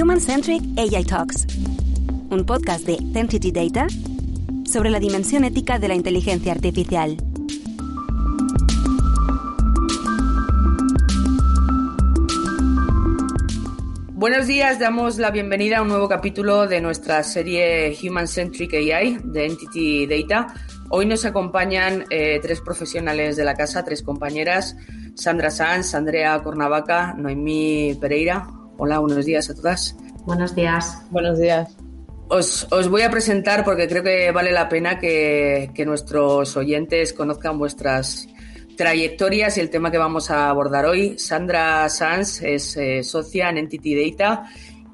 Human Centric AI Talks, un podcast de Entity Data sobre la dimensión ética de la inteligencia artificial. Buenos días, damos la bienvenida a un nuevo capítulo de nuestra serie Human Centric AI de Entity Data. Hoy nos acompañan eh, tres profesionales de la casa, tres compañeras, Sandra Sanz, Andrea Cornavaca, Noemí Pereira. Hola, buenos días a todas. Buenos días. Buenos días. Os, voy a presentar porque creo que vale la pena que, nuestros oyentes conozcan vuestras trayectorias y el tema que vamos a abordar hoy. Sandra Sanz es eh, socia en Entity Data,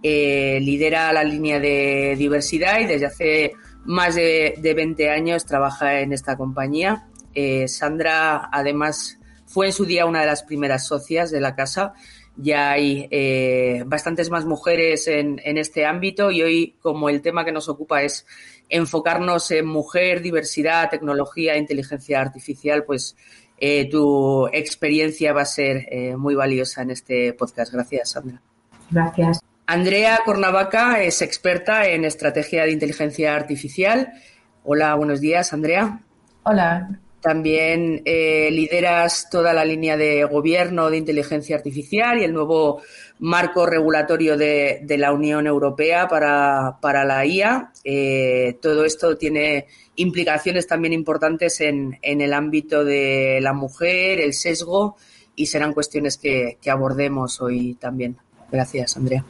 eh, lidera la línea de diversidad y desde hace más de, 20 años trabaja en esta compañía. Eh, Sandra, además, fue en su día una de las primeras socias de la casa ya hay eh, bastantes más mujeres en, este ámbito y hoy, como el tema que nos ocupa es enfocarnos en mujer, diversidad, tecnología, inteligencia artificial, pues eh, tu experiencia va a ser eh, muy valiosa en este podcast. Gracias, Sandra. Gracias. Andrea Cornavaca es experta en estrategia de inteligencia artificial. Hola, buenos días, Andrea. Hola, también eh, lideras toda la línea de gobierno de inteligencia artificial y el nuevo marco regulatorio de, la Unión Europea para, la IA. Eh, todo esto tiene implicaciones también importantes en, el ámbito de la mujer, el sesgo, y serán cuestiones que abordemos hoy también. Gracias, Andrea.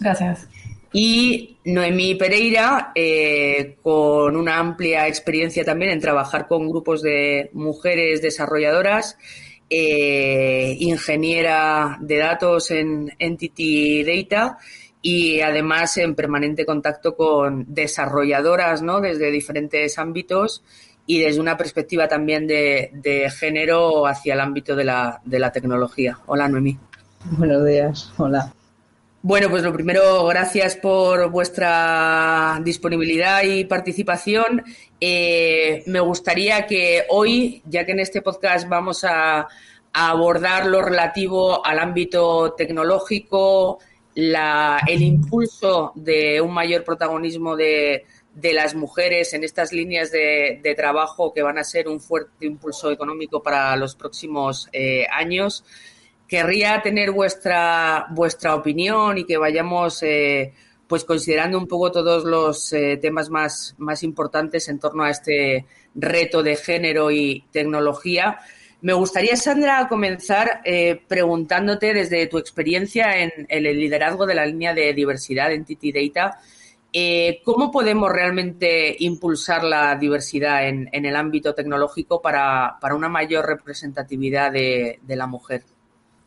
Gracias y Noemí Pereira, eh, con una amplia experiencia también en trabajar con grupos de mujeres desarrolladoras, eh, ingeniera de datos en Entity Data y además en permanente contacto con desarrolladoras ¿no? desde diferentes ámbitos y desde una perspectiva también de, de género hacia el ámbito de la, de la tecnología. Hola, Noemí. Buenos días. Hola. Bueno, pues lo primero, gracias por vuestra disponibilidad y participación. Eh, me gustaría que hoy, ya que en este podcast vamos a, abordar lo relativo al ámbito tecnológico, el impulso de un mayor protagonismo de, las mujeres en estas líneas de, trabajo que van a ser un fuerte impulso económico para los próximos eh, años querría tener vuestra, vuestra opinión y que vayamos eh, pues considerando un poco todos los eh, temas más, más importantes en torno a este reto de género y tecnología. Me gustaría, Sandra, comenzar eh, preguntándote desde tu experiencia en, el liderazgo de la línea de diversidad de Entity Data, ¿cómo podemos realmente impulsar la diversidad en, el ámbito tecnológico para, una mayor representatividad de la mujer?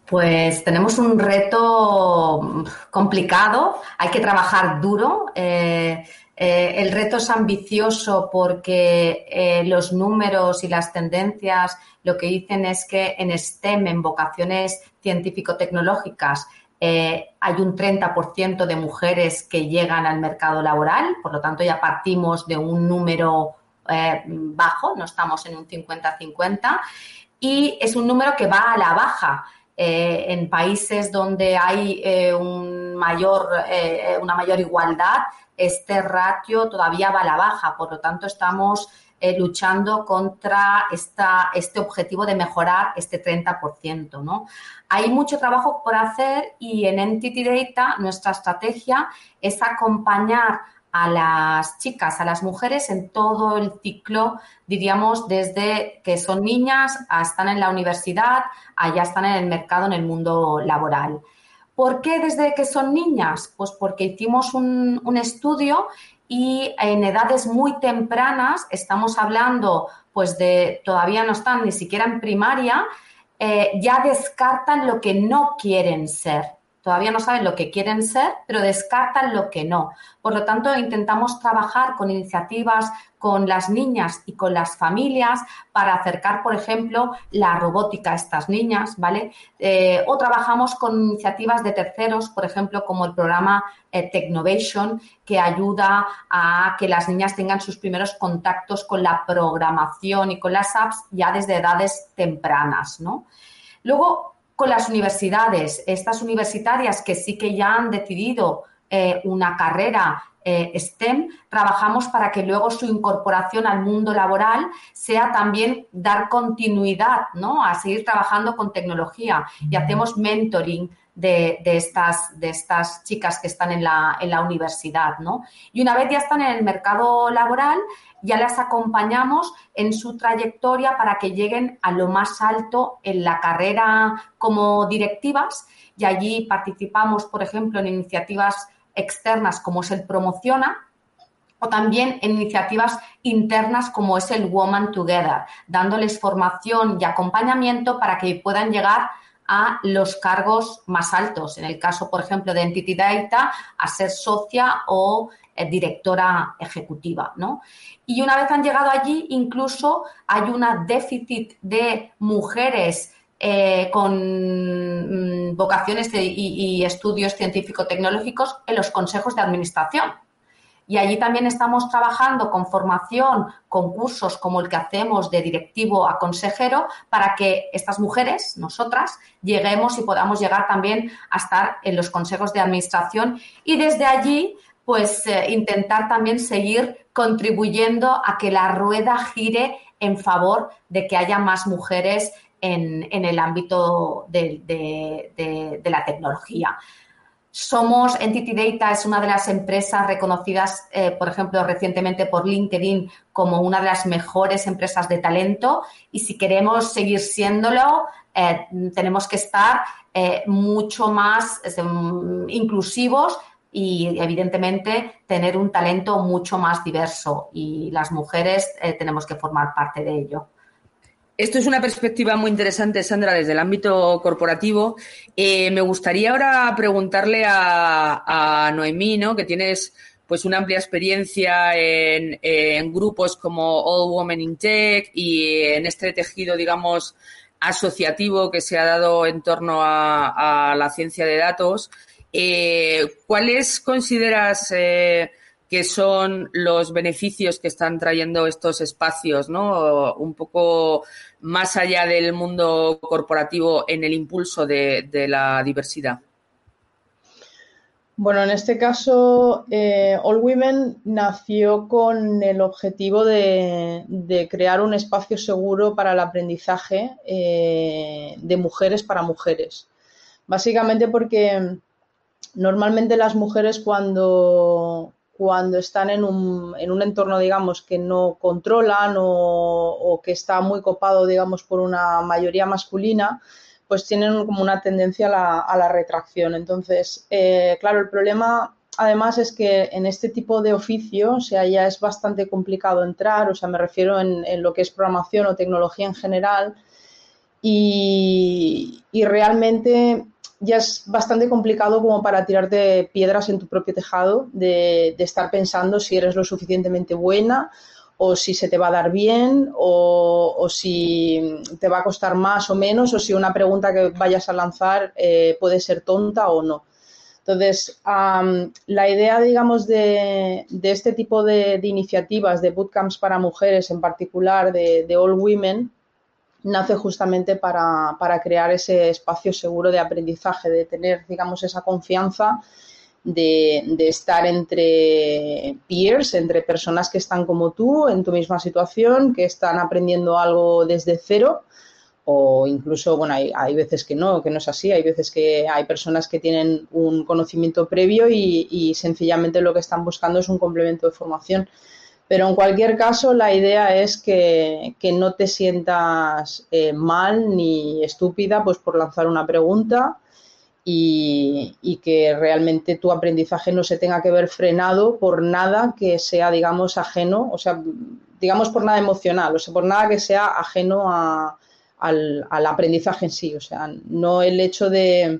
Pues tenemos un reto complicado, hay que trabajar duro. Eh, eh, el reto es ambicioso porque eh, los números y las tendencias lo que dicen es que en STEM, en vocaciones científico-tecnológicas, hay un 30% de mujeres que llegan al mercado laboral, por lo tanto ya partimos de un número bajo, no estamos en un 50-50, y es un número que va a la baja. Eh, en países donde hay eh, un mayor, eh, una mayor igualdad, este ratio todavía va a la baja. Por lo tanto, estamos luchando contra esta, este objetivo de mejorar este 30%. ¿no? Hay mucho trabajo por hacer y en Entity Data nuestra estrategia es acompañar a las chicas, a las mujeres en todo el ciclo, diríamos, desde que son niñas a están en la universidad, allá están en el mercado, en el mundo laboral. ¿Por qué desde que son niñas? Pues porque hicimos un, estudio y en edades muy tempranas, estamos hablando pues de, todavía no están ni siquiera en primaria, eh, ya descartan lo que no quieren ser todavía no saben lo que quieren ser, pero descartan lo que no. Por lo tanto, intentamos trabajar con iniciativas con las niñas y con las familias para acercar, por ejemplo, la robótica a estas niñas, ¿vale? Eh, o trabajamos con iniciativas de terceros, por ejemplo, como el programa eh, Technovation, que ayuda a que las niñas tengan sus primeros contactos con la programación y con las apps ya desde edades tempranas, ¿no? Luego, con las universidades, estas universitarias que sí que ya han decidido eh, una carrera eh, STEM, trabajamos para que luego su incorporación al mundo laboral sea también dar continuidad, ¿no? A seguir trabajando con tecnología y hacemos mentoring de, estas, de estas chicas que están en la, en la universidad, ¿no? Y una vez ya están en el mercado laboral, ya las acompañamos en su trayectoria para que lleguen a lo más alto en la carrera como directivas. Y allí participamos, por ejemplo, en iniciativas externas como es el Promociona, o también en iniciativas internas como es el Woman Together, dándoles formación y acompañamiento para que puedan llegar a los cargos más altos. En el caso, por ejemplo, de Entity Data, a ser socia o eh, directora ejecutiva. ¿no? Y una vez han llegado allí, incluso hay una déficit de mujeres eh, con mm, vocaciones y, estudios científico-tecnológicos en los consejos de administración. Y allí también estamos trabajando con formación, con cursos como el que hacemos de directivo a consejero, para que estas mujeres, nosotras, lleguemos y podamos llegar también a estar en los consejos de administración y desde allí, pues eh, intentar también seguir contribuyendo a que la rueda gire en favor de que haya más mujeres en, el ámbito de, la tecnología. Somos, Entity Data es una de las empresas reconocidas, eh, por ejemplo, recientemente por LinkedIn como una de las mejores empresas de talento y si queremos seguir siéndolo, eh, tenemos que estar eh, mucho más inclusivos y evidentemente tener un talento mucho más diverso y las mujeres tenemos que formar parte de ello. Esto es una perspectiva muy interesante, Sandra, desde el ámbito corporativo. Eh, me gustaría ahora preguntarle a, Noemí, ¿no? que tienes pues una amplia experiencia en, grupos como All Women in Tech y en este tejido, digamos, asociativo que se ha dado en torno a, la ciencia de datos. Eh, ¿Cuáles consideras eh, que son los beneficios que están trayendo estos espacios, ¿no? Un poco más allá del mundo corporativo en el impulso de, la diversidad. Bueno, en este caso, eh, All Women nació con el objetivo de, crear un espacio seguro para el aprendizaje eh, de mujeres para mujeres. Básicamente porque normalmente las mujeres cuando, cuando están en un, en un entorno, digamos, que no controlan o, que está muy copado, digamos, por una mayoría masculina, pues tienen como una tendencia a la, retracción. Entonces, eh, claro, el problema además es que en este tipo de oficio, o sea, ya es bastante complicado entrar, o sea, me refiero en, lo que es programación o tecnología en general, y realmente ya es bastante complicado como para tirarte piedras en tu propio tejado, de, estar pensando si eres lo suficientemente buena o si se te va a dar bien o, si te va a costar más o menos o si una pregunta que vayas a lanzar eh, puede ser tonta o no. Entonces, la idea, digamos, de, este tipo de, iniciativas, de bootcamps para mujeres en particular, de, de All Women, nace justamente para, crear ese espacio seguro de aprendizaje, de tener, digamos, esa confianza de, estar entre peers, entre personas que están como tú, en tu misma situación, que están aprendiendo algo desde cero. O incluso, bueno, hay, hay veces que no, que no es así, hay veces que hay personas que tienen un conocimiento previo y, y sencillamente lo que están buscando es un complemento de formación. Pero en cualquier caso, la idea es que, no te sientas eh, mal ni estúpida pues, por lanzar una pregunta y, que realmente tu aprendizaje no se tenga que ver frenado por nada que sea, digamos, ajeno, o sea, digamos por nada emocional, o sea, por nada que sea ajeno al, al aprendizaje en sí. O sea, no el hecho de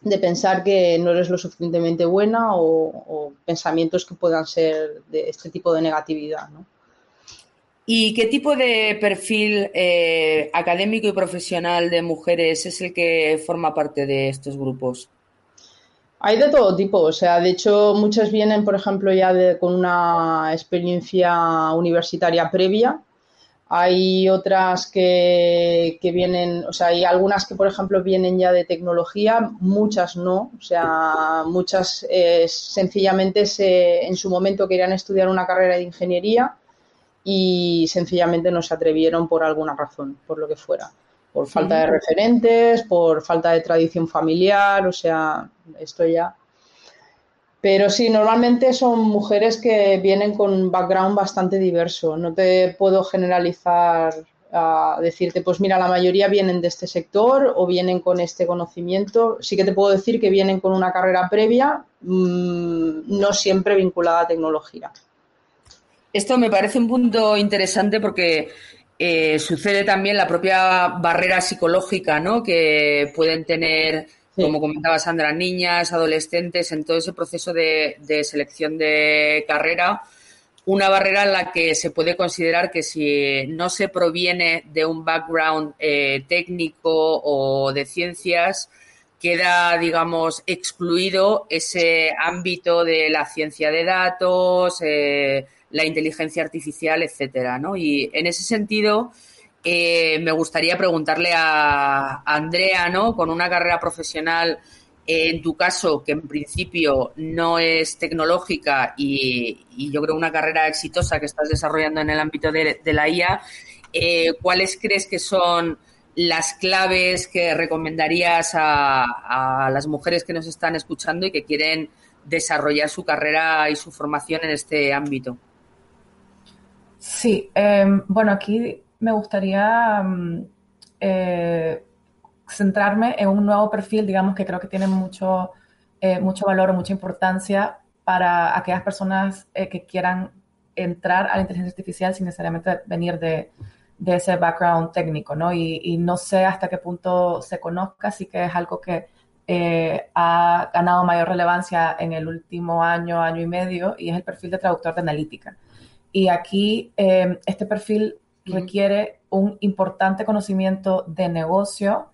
de pensar que no eres lo suficientemente buena o, pensamientos que puedan ser de este tipo de negatividad. ¿no? ¿Y qué tipo de perfil eh, académico y profesional de mujeres es el que forma parte de estos grupos? Hay de todo tipo, o sea, de hecho muchas vienen, por ejemplo, ya con una experiencia universitaria previa, Hay otras que, vienen, o sea, hay algunas que, por ejemplo, vienen ya de tecnología, muchas no. O sea, muchas eh, sencillamente se, en su momento querían estudiar una carrera de ingeniería y sencillamente no se atrevieron por alguna razón, por lo que fuera. Por falta de referentes, por falta de tradición familiar, o sea, esto ya pero sí, normalmente son mujeres que vienen con un background bastante diverso. No te puedo generalizar a decirte, pues mira, la mayoría vienen de este sector o vienen con este conocimiento. Sí que te puedo decir que vienen con una carrera previa, mm, no siempre vinculada a tecnología. Esto me parece un punto interesante porque eh, sucede también la propia barrera psicológica ¿no? que pueden tener como comentaba Sandra, niñas, adolescentes, en todo ese proceso de, selección de carrera, una barrera en la que se puede considerar que si no se proviene de un background eh, técnico o de ciencias, queda, digamos, excluido ese ámbito de la ciencia de datos, eh, la inteligencia artificial, etcétera, ¿no? Y en ese sentido, eh, me gustaría preguntarle a Andrea, ¿no? Con una carrera profesional, eh, en tu caso, que en principio no es tecnológica y, yo creo una carrera exitosa que estás desarrollando en el ámbito de, la IA, eh, ¿cuáles crees que son las claves que recomendarías a, las mujeres que nos están escuchando y que quieren desarrollar su carrera y su formación en este ámbito? Sí, em, bueno, aquí me gustaría mm, eh, centrarme en un nuevo perfil, digamos, que creo que tiene mucho, eh, mucho valor o mucha importancia para aquellas personas eh, que quieran entrar a la inteligencia artificial sin necesariamente venir de, ese background técnico, ¿no? Y, no sé hasta qué punto se conozca, sí que es algo que ha ganado mayor relevancia en el último año, año y medio, y es el perfil de traductor de analítica. Y aquí este perfil requiere un importante conocimiento de negocio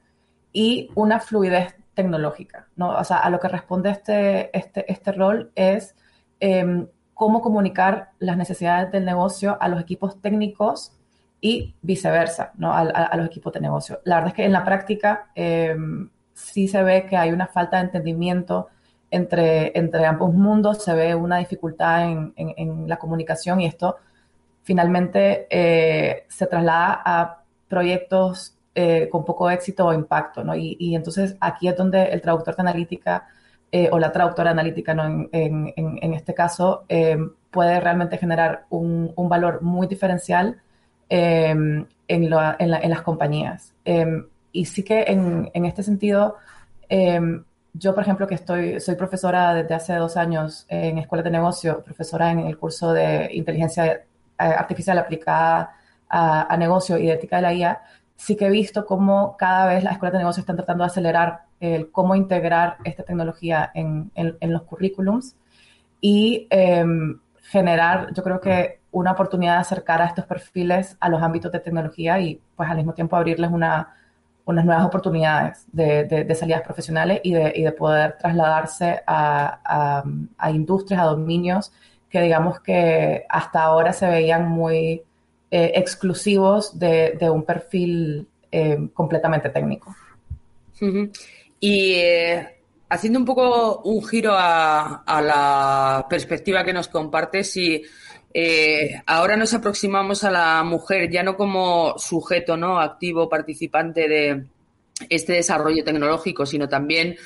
y una fluidez tecnológica. ¿no? O sea, a lo que responde este, este, este rol es em, cómo comunicar las necesidades del negocio a los equipos técnicos y viceversa, ¿no? a, los equipos de negocio. La verdad es que en la práctica em, sí se ve que hay una falta de entendimiento entre, entre ambos mundos, se ve una dificultad en, en la comunicación y esto finalmente eh, se traslada a proyectos eh, con poco éxito o impacto, ¿no? Y, entonces aquí es donde el traductor de analítica eh, o la traductora analítica, ¿no? en, este caso, puede realmente generar un, valor muy diferencial en, las compañías. y sí que en, este sentido, yo, por ejemplo, que estoy, soy profesora desde hace dos años en escuelas de negocio, profesora en el curso de inteligencia artificial aplicada a, negocio y de ética de la IA, sí que he visto cómo cada vez las escuelas de negocio están tratando de acelerar el cómo integrar esta tecnología en, los currículums y em, generar, yo creo que una oportunidad de acercar a estos perfiles a los ámbitos de tecnología y pues al mismo tiempo abrirles una, unas nuevas oportunidades de, salidas profesionales y de, poder trasladarse a, a, industrias, a dominios que digamos que hasta ahora se veían muy eh, exclusivos de, un perfil eh, completamente técnico. Y eh, haciendo un poco un giro a, la perspectiva que nos comparte, si ahora nos aproximamos a la mujer ya no como sujeto no activo participante de este desarrollo tecnológico, sino también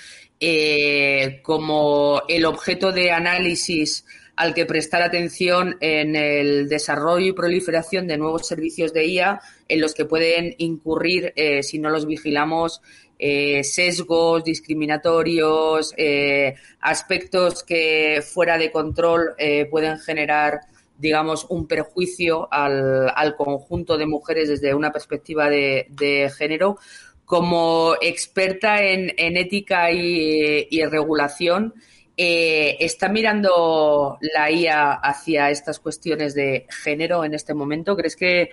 como el objeto de análisis al que prestar atención en el desarrollo y proliferación de nuevos servicios de IA en los que pueden incurrir, eh, si no los vigilamos, eh, sesgos discriminatorios, eh, aspectos que fuera de control pueden generar digamos, un perjuicio al, conjunto de mujeres desde una perspectiva de, género. Como experta en, ética y regulación, eh, ¿Está mirando la IA hacia estas cuestiones de género en este momento? ¿Crees que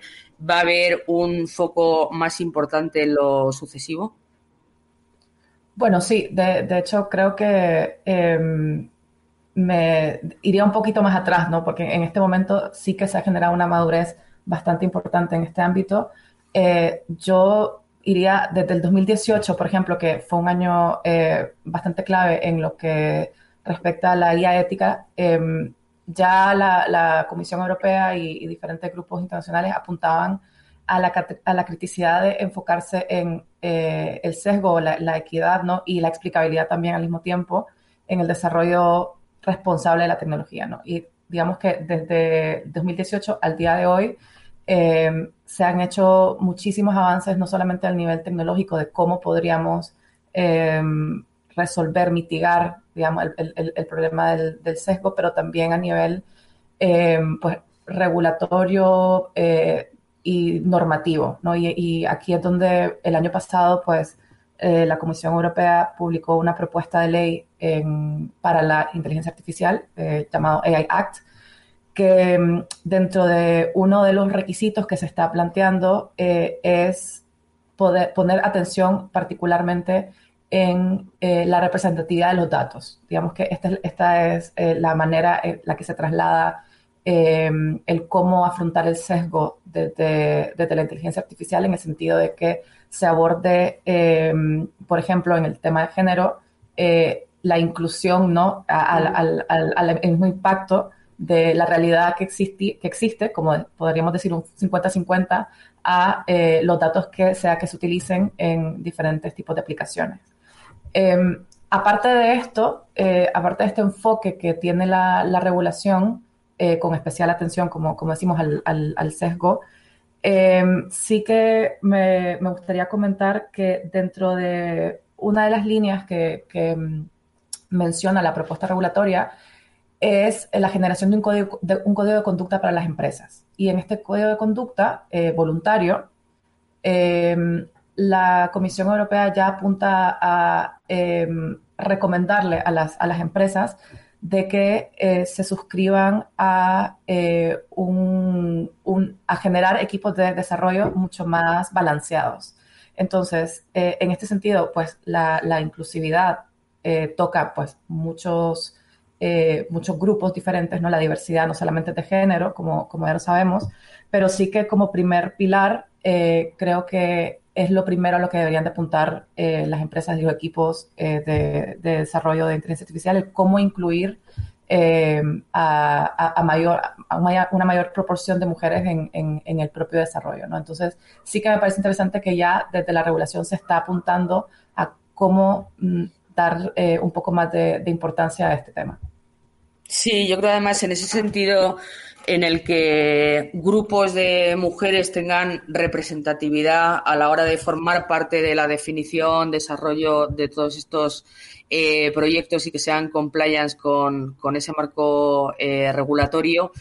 va a haber un foco más importante en lo sucesivo? Bueno, sí, de, hecho creo que em, me iría un poquito más atrás, ¿no? Porque en este momento sí que se ha generado una madurez bastante importante en este ámbito. Eh, yo iría desde el 2018, por ejemplo, que fue un año eh, bastante clave en lo que respecta a la guía ética, em, ya la, Comisión Europea y, diferentes grupos internacionales apuntaban a la, criticidad de enfocarse en eh, el sesgo, la, la, equidad ¿no? y la explicabilidad también al mismo tiempo en el desarrollo responsable de la tecnología. ¿no? Y digamos que desde 2018 al día de hoy em, se han hecho muchísimos avances, no solamente al nivel tecnológico de cómo podríamos em, resolver, mitigar, digamos, el, el, problema del, del, sesgo, pero también a nivel em, pues, regulatorio eh, y normativo. ¿no? Y, aquí es donde el año pasado, pues, eh, la Comisión Europea publicó una propuesta de ley para la inteligencia artificial eh, llamado AI Act, que mm, dentro de uno de los requisitos que se está planteando es poder poner atención particularmente en la representatividad de los datos. Digamos que esta, esta es la manera en la que se traslada el cómo afrontar el sesgo desde, desde, la inteligencia artificial en el sentido de que se aborde, eh, por ejemplo, en el tema de género, eh, la inclusión, ¿no? Al, mismo impacto de la realidad que existe, que existe como podríamos decir un 50-50, a eh, los datos que sea que se utilicen en diferentes tipos de aplicaciones. Em, aparte de esto, aparte de este enfoque que tiene la, regulación, con especial atención, como, como decimos, al, sesgo, Em, sí que me, gustaría comentar que dentro de una de las líneas que, em, menciona la propuesta regulatoria es la generación de un, código de conducta para las empresas. Y en este código de conducta eh, voluntario, la Comisión Europea ya apunta a recomendarle a las, a las empresas de que eh, se suscriban a, eh, un, a generar equipos de desarrollo mucho más balanceados. Entonces, eh, en este sentido, pues la, la inclusividad toca pues muchos, muchos grupos diferentes, ¿no? La diversidad no solamente de género, como, como ya lo sabemos, pero sí que como primer pilar creo que es lo primero a lo que deberían de apuntar eh, las empresas y los equipos eh, de, desarrollo de inteligencia artificial, cómo incluir eh, a, mayor, una mayor proporción de mujeres en, el propio desarrollo. ¿no? Entonces, sí que me parece interesante que ya desde la regulación se está apuntando a cómo mm, dar un poco más de importancia a este tema. Sí, yo creo además en ese sentido en el que grupos de mujeres tengan representatividad a la hora de formar parte de la definición, desarrollo de todos estos eh, proyectos y que sean compliance con, ese marco eh, regulatorio.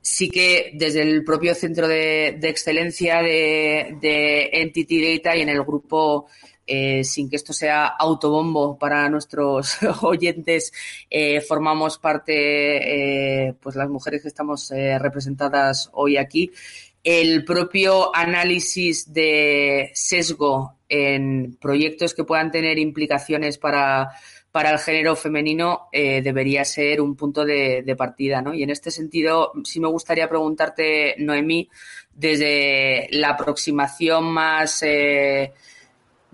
Sí que desde el propio centro de, excelencia de Entity Data y en el grupo eh, sin que esto sea autobombo para nuestros oyentes, eh, formamos parte, eh, pues las mujeres que estamos representadas hoy aquí. El propio análisis de sesgo en proyectos que puedan tener implicaciones para, para el género femenino debería ser un punto de, partida, ¿no? Y en este sentido, sí me gustaría preguntarte, Noemí, desde la aproximación más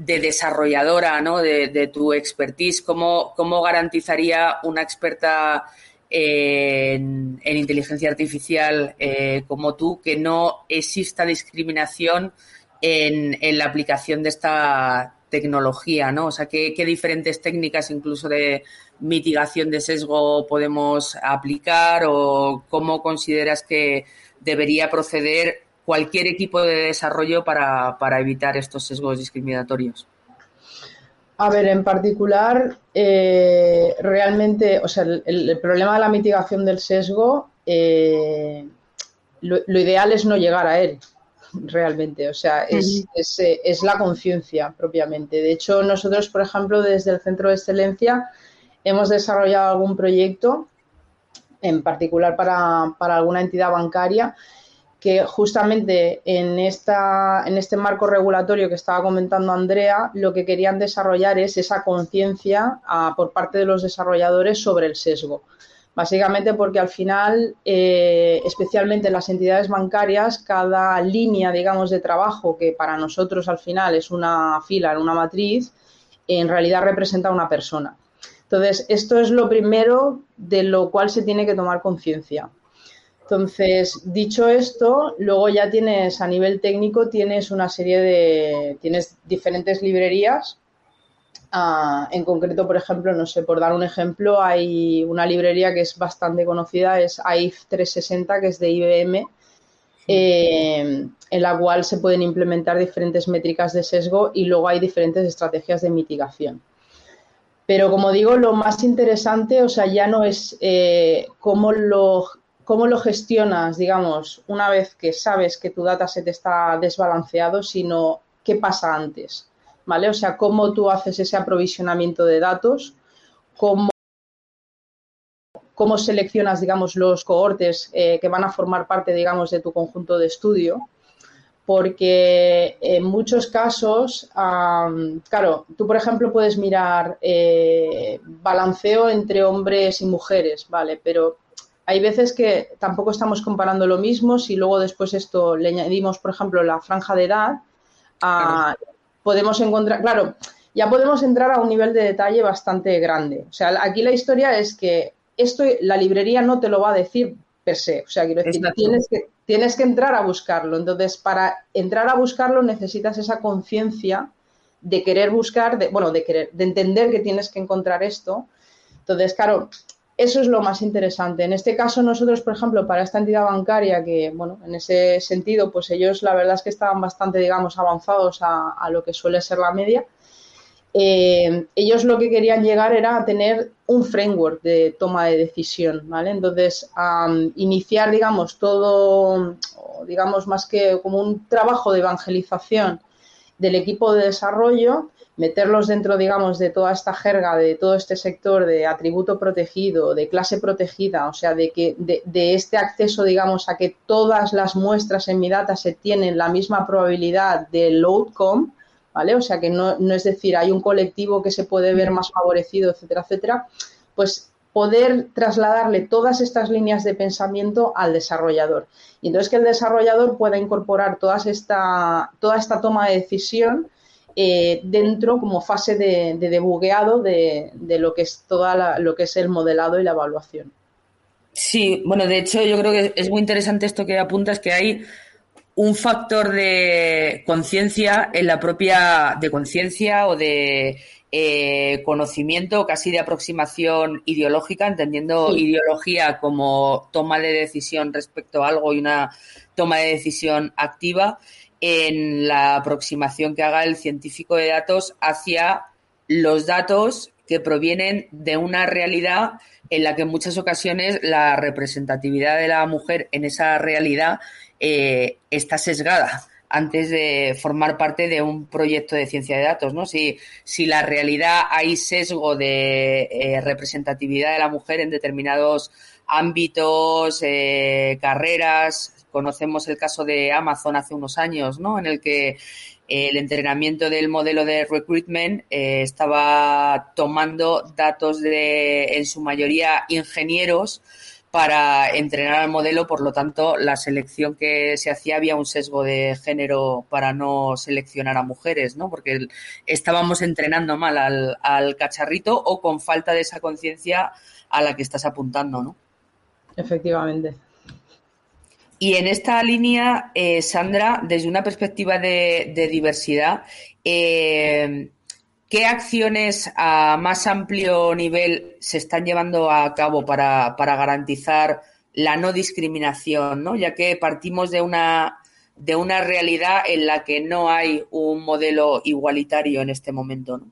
de desarrolladora, ¿no? De, tu expertise, ¿cómo, ¿cómo, garantizaría una experta en, inteligencia artificial eh, como tú que no exista discriminación en, en, la aplicación de esta tecnología, ¿no? O sea, ¿qué, ¿qué, diferentes técnicas incluso de mitigación de sesgo podemos aplicar o cómo consideras que debería proceder cualquier equipo de desarrollo para, evitar estos sesgos discriminatorios? A ver, en particular, eh, realmente, o sea, el, problema de la mitigación del sesgo, eh, lo, ideal es no llegar a él, realmente, o sea, es, es, la conciencia propiamente. De hecho, nosotros, por ejemplo, desde el Centro de Excelencia, hemos desarrollado algún proyecto, en particular para, para alguna entidad bancaria, que justamente en, esta, en este marco regulatorio que estaba comentando Andrea, lo que querían desarrollar es esa conciencia ah, por parte de los desarrolladores sobre el sesgo. Básicamente porque al final, eh, especialmente en las entidades bancarias, cada línea, digamos, de trabajo, que para nosotros al final es una fila, una matriz, en realidad representa una persona. Entonces, esto es lo primero de lo cual se tiene que tomar conciencia. Entonces, dicho esto, luego ya tienes a nivel técnico, tienes una serie de, tienes diferentes librerías. Ah, en concreto, por ejemplo, no sé, por dar un ejemplo, hay una librería que es bastante conocida, es AIF 360, que es de IBM, eh, en la cual se pueden implementar diferentes métricas de sesgo y luego hay diferentes estrategias de mitigación. Pero como digo, lo más interesante, o sea, ya no es eh, cómo lo cómo lo gestionas, digamos, una vez que sabes que tu dataset está desbalanceado, sino qué pasa antes, ¿vale? O sea, cómo tú haces ese aprovisionamiento de datos, cómo, cómo seleccionas, digamos, los cohortes eh, que van a formar parte, digamos, de tu conjunto de estudio, porque en muchos casos, claro, tú por ejemplo puedes mirar eh, balanceo entre hombres y mujeres, ¿vale? Pero hay veces que tampoco estamos comparando lo mismo. Si luego después esto le añadimos, por ejemplo, la franja de edad, podemos encontrar, claro, ya podemos entrar a un nivel de detalle bastante grande. O sea, aquí la historia es que esto la librería no te lo va a decir per se. O sea, quiero decir, tienes que, tienes que entrar a buscarlo. Entonces, para entrar a buscarlo necesitas esa conciencia de querer buscar, de, bueno, de querer, de entender que tienes que encontrar esto. Entonces, claro, eso es lo más interesante. En este caso, nosotros, por ejemplo, para esta entidad bancaria, que, bueno, en ese sentido, pues ellos la verdad es que estaban bastante, digamos, avanzados a, lo que suele ser la media. Eh, ellos lo que querían llegar era a tener un framework de toma de decisión, ¿vale? Entonces, iniciar, digamos, todo, digamos, más que como un trabajo de evangelización del equipo de desarrollo, meterlos dentro, digamos, de toda esta jerga, de todo este sector de atributo protegido, de clase protegida, o sea, de que de, este acceso, digamos, a que todas las muestras en mi data se tienen la misma probabilidad de loadcom, ¿vale? O sea, que no, no es decir, hay un colectivo que se puede ver más favorecido, etcétera, etcétera, pues poder trasladarle todas estas líneas de pensamiento al desarrollador. Y entonces que el desarrollador pueda incorporar todas esta, toda esta toma de decisión eh, dentro como fase de, debugueado de, lo que es toda lo que es el modelado y la evaluación. Sí, bueno, de hecho yo creo que es muy interesante esto que apuntas, que hay un factor de conciencia en la propia, de conciencia o de eh, conocimiento, casi de aproximación ideológica, entendiendo ideología como toma de decisión respecto a algo y una toma de decisión activa en la aproximación que haga el científico de datos hacia los datos que provienen de una realidad en la que en muchas ocasiones la representatividad de la mujer en esa realidad eh, está sesgada antes de formar parte de un proyecto de ciencia de datos, ¿no? Si, si la realidad hay sesgo de eh, representatividad de la mujer en determinados ámbitos, eh, carreras, Conocemos el caso de Amazon hace unos años, ¿no? En el que el entrenamiento del modelo de recruitment eh, estaba tomando datos de, en su mayoría, ingenieros para entrenar al modelo, por lo tanto, la selección que se hacía había un sesgo de género para no seleccionar a mujeres, ¿no? Porque estábamos entrenando mal al, al cacharrito o con falta de esa conciencia a la que estás apuntando, ¿no? Efectivamente. Y en esta línea, eh, Sandra, desde una perspectiva de, diversidad, eh, ¿qué acciones a más amplio nivel se están llevando a cabo para, garantizar la no discriminación? ¿no? Ya que partimos de una, de una realidad en la que no hay un modelo igualitario en este momento. ¿no?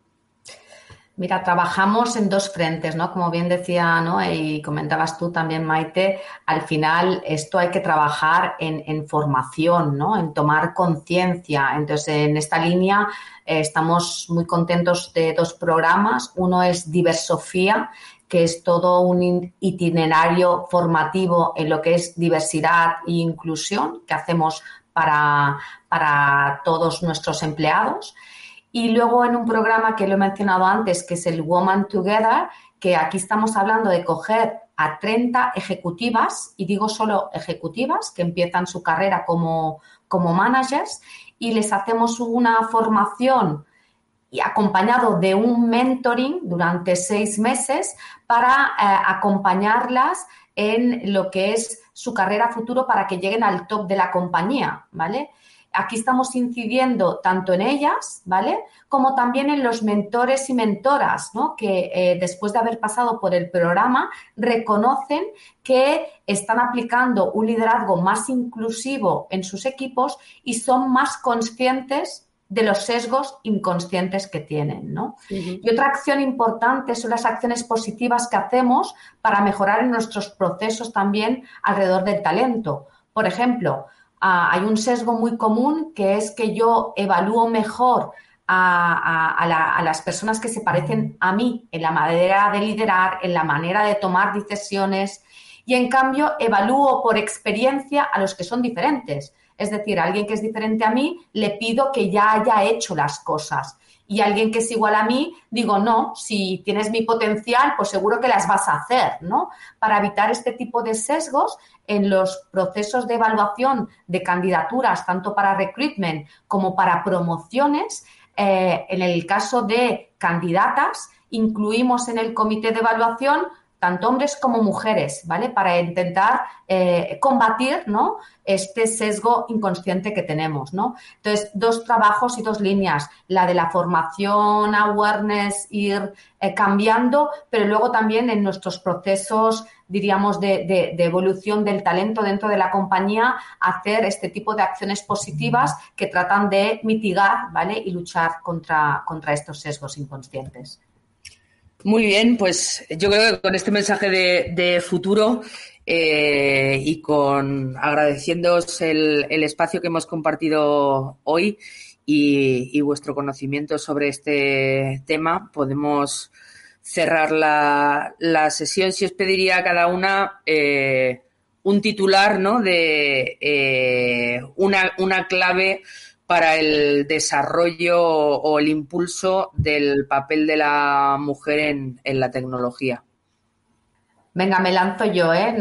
Mira, trabajamos en dos frentes, ¿no? Como bien decía, ¿no? Y comentabas tú también, Maite, al final esto hay que trabajar en, formación, ¿no? En tomar conciencia. Entonces, en esta línea eh, estamos muy contentos de dos programas. Uno es Diversofía, que es todo un itinerario formativo en lo que es diversidad e inclusión que hacemos para, para todos nuestros empleados. Y luego en un programa que lo he mencionado antes, que es el Woman Together, que aquí estamos hablando de coger a 30 ejecutivas, y digo solo ejecutivas, que empiezan su carrera como, como managers, y les hacemos una formación y acompañado de un mentoring durante seis meses para eh, acompañarlas en lo que es su carrera futuro para que lleguen al top de la compañía, ¿vale? Aquí estamos incidiendo tanto en ellas, ¿vale? Como también en los mentores y mentoras, ¿no? Que eh, después de haber pasado por el programa reconocen que están aplicando un liderazgo más inclusivo en sus equipos y son más conscientes de los sesgos inconscientes que tienen. ¿no? Y otra acción importante son las acciones positivas que hacemos para mejorar en nuestros procesos también alrededor del talento. Por ejemplo, ah, hay un sesgo muy común que es que yo evalúo mejor a, las personas que se parecen a mí en la manera de liderar, en la manera de tomar decisiones y en cambio evalúo por experiencia a los que son diferentes. Es decir, a alguien que es diferente a mí le pido que ya haya hecho las cosas. Y alguien que es igual a mí, digo, no, si tienes mi potencial, pues seguro que las vas a hacer, ¿no? Para evitar este tipo de sesgos en los procesos de evaluación de candidaturas, tanto para recruitment como para promociones, eh, en el caso de candidatas, incluimos en el comité de evaluación tanto hombres como mujeres, ¿vale? Para intentar eh, combatir, ¿no? Este sesgo inconsciente que tenemos, ¿no? Entonces, dos trabajos y dos líneas, la de la formación, awareness, ir eh, cambiando, pero luego también en nuestros procesos, diríamos, de, evolución del talento dentro de la compañía, hacer este tipo de acciones positivas que tratan de mitigar, ¿vale? Y luchar contra, contra estos sesgos inconscientes. Muy bien, pues yo creo que con este mensaje de, futuro eh, y con agradeciéndoos el, espacio que hemos compartido hoy y, vuestro conocimiento sobre este tema, podemos cerrar la, sesión. Si os pediría a cada una eh, un titular ¿no? de eh, una, una clave para el desarrollo o el impulso del papel de la mujer en, la tecnología. Venga, me lanzo yo, ¿eh?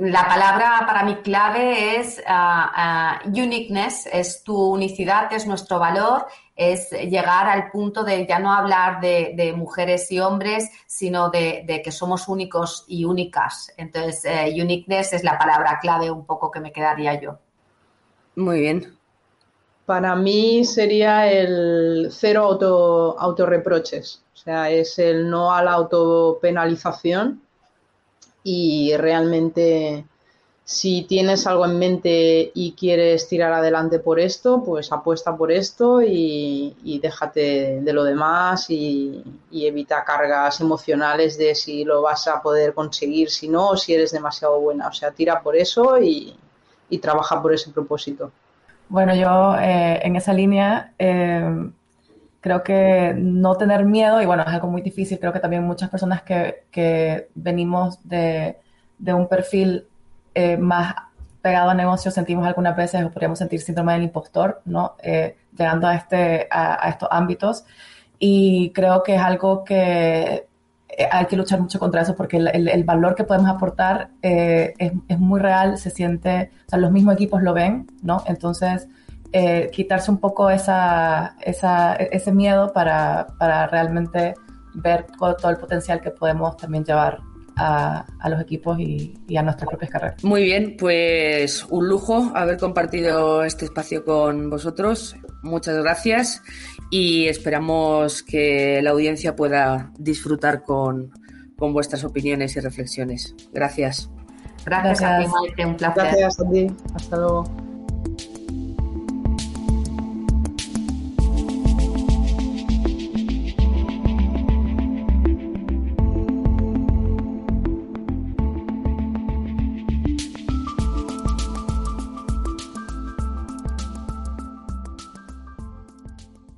La palabra para mi clave es ah, ah, uniqueness, es tu unicidad, es nuestro valor, es llegar al punto de ya no hablar de, mujeres y hombres, sino de, que somos únicos y únicas. Entonces, eh, uniqueness es la palabra clave un poco que me quedaría yo. Muy bien. Para mí sería el cero auto, autorreproches, o sea, es el no a la autopenalización y realmente si tienes algo en mente y quieres tirar adelante por esto, pues apuesta por esto y, déjate de lo demás y, evita cargas emocionales de si lo vas a poder conseguir, si no, o si eres demasiado buena. O sea, tira por eso y trabaja por ese propósito. Bueno, yo eh, en esa línea eh, creo que no tener miedo, y bueno, es algo muy difícil, creo que también muchas personas que, venimos de, un perfil eh, más pegado a negocios sentimos algunas veces o podríamos sentir síndrome del impostor, ¿no? llegando a, este, a estos ámbitos. Y creo que es algo que eh, hay que luchar mucho contra eso porque el, valor que podemos aportar eh, es, muy real, se siente, o sea, los mismos equipos lo ven, ¿no? Entonces, eh, quitarse un poco esa, ese miedo para, realmente ver todo, el potencial que podemos también llevar a, los equipos y, a nuestras propias carreras. Muy bien, pues un lujo haber compartido este espacio con vosotros. Muchas gracias y esperamos que la audiencia pueda disfrutar con, vuestras opiniones y reflexiones. Gracias. Gracias, a ti, un placer. Gracias a ti. Hasta luego.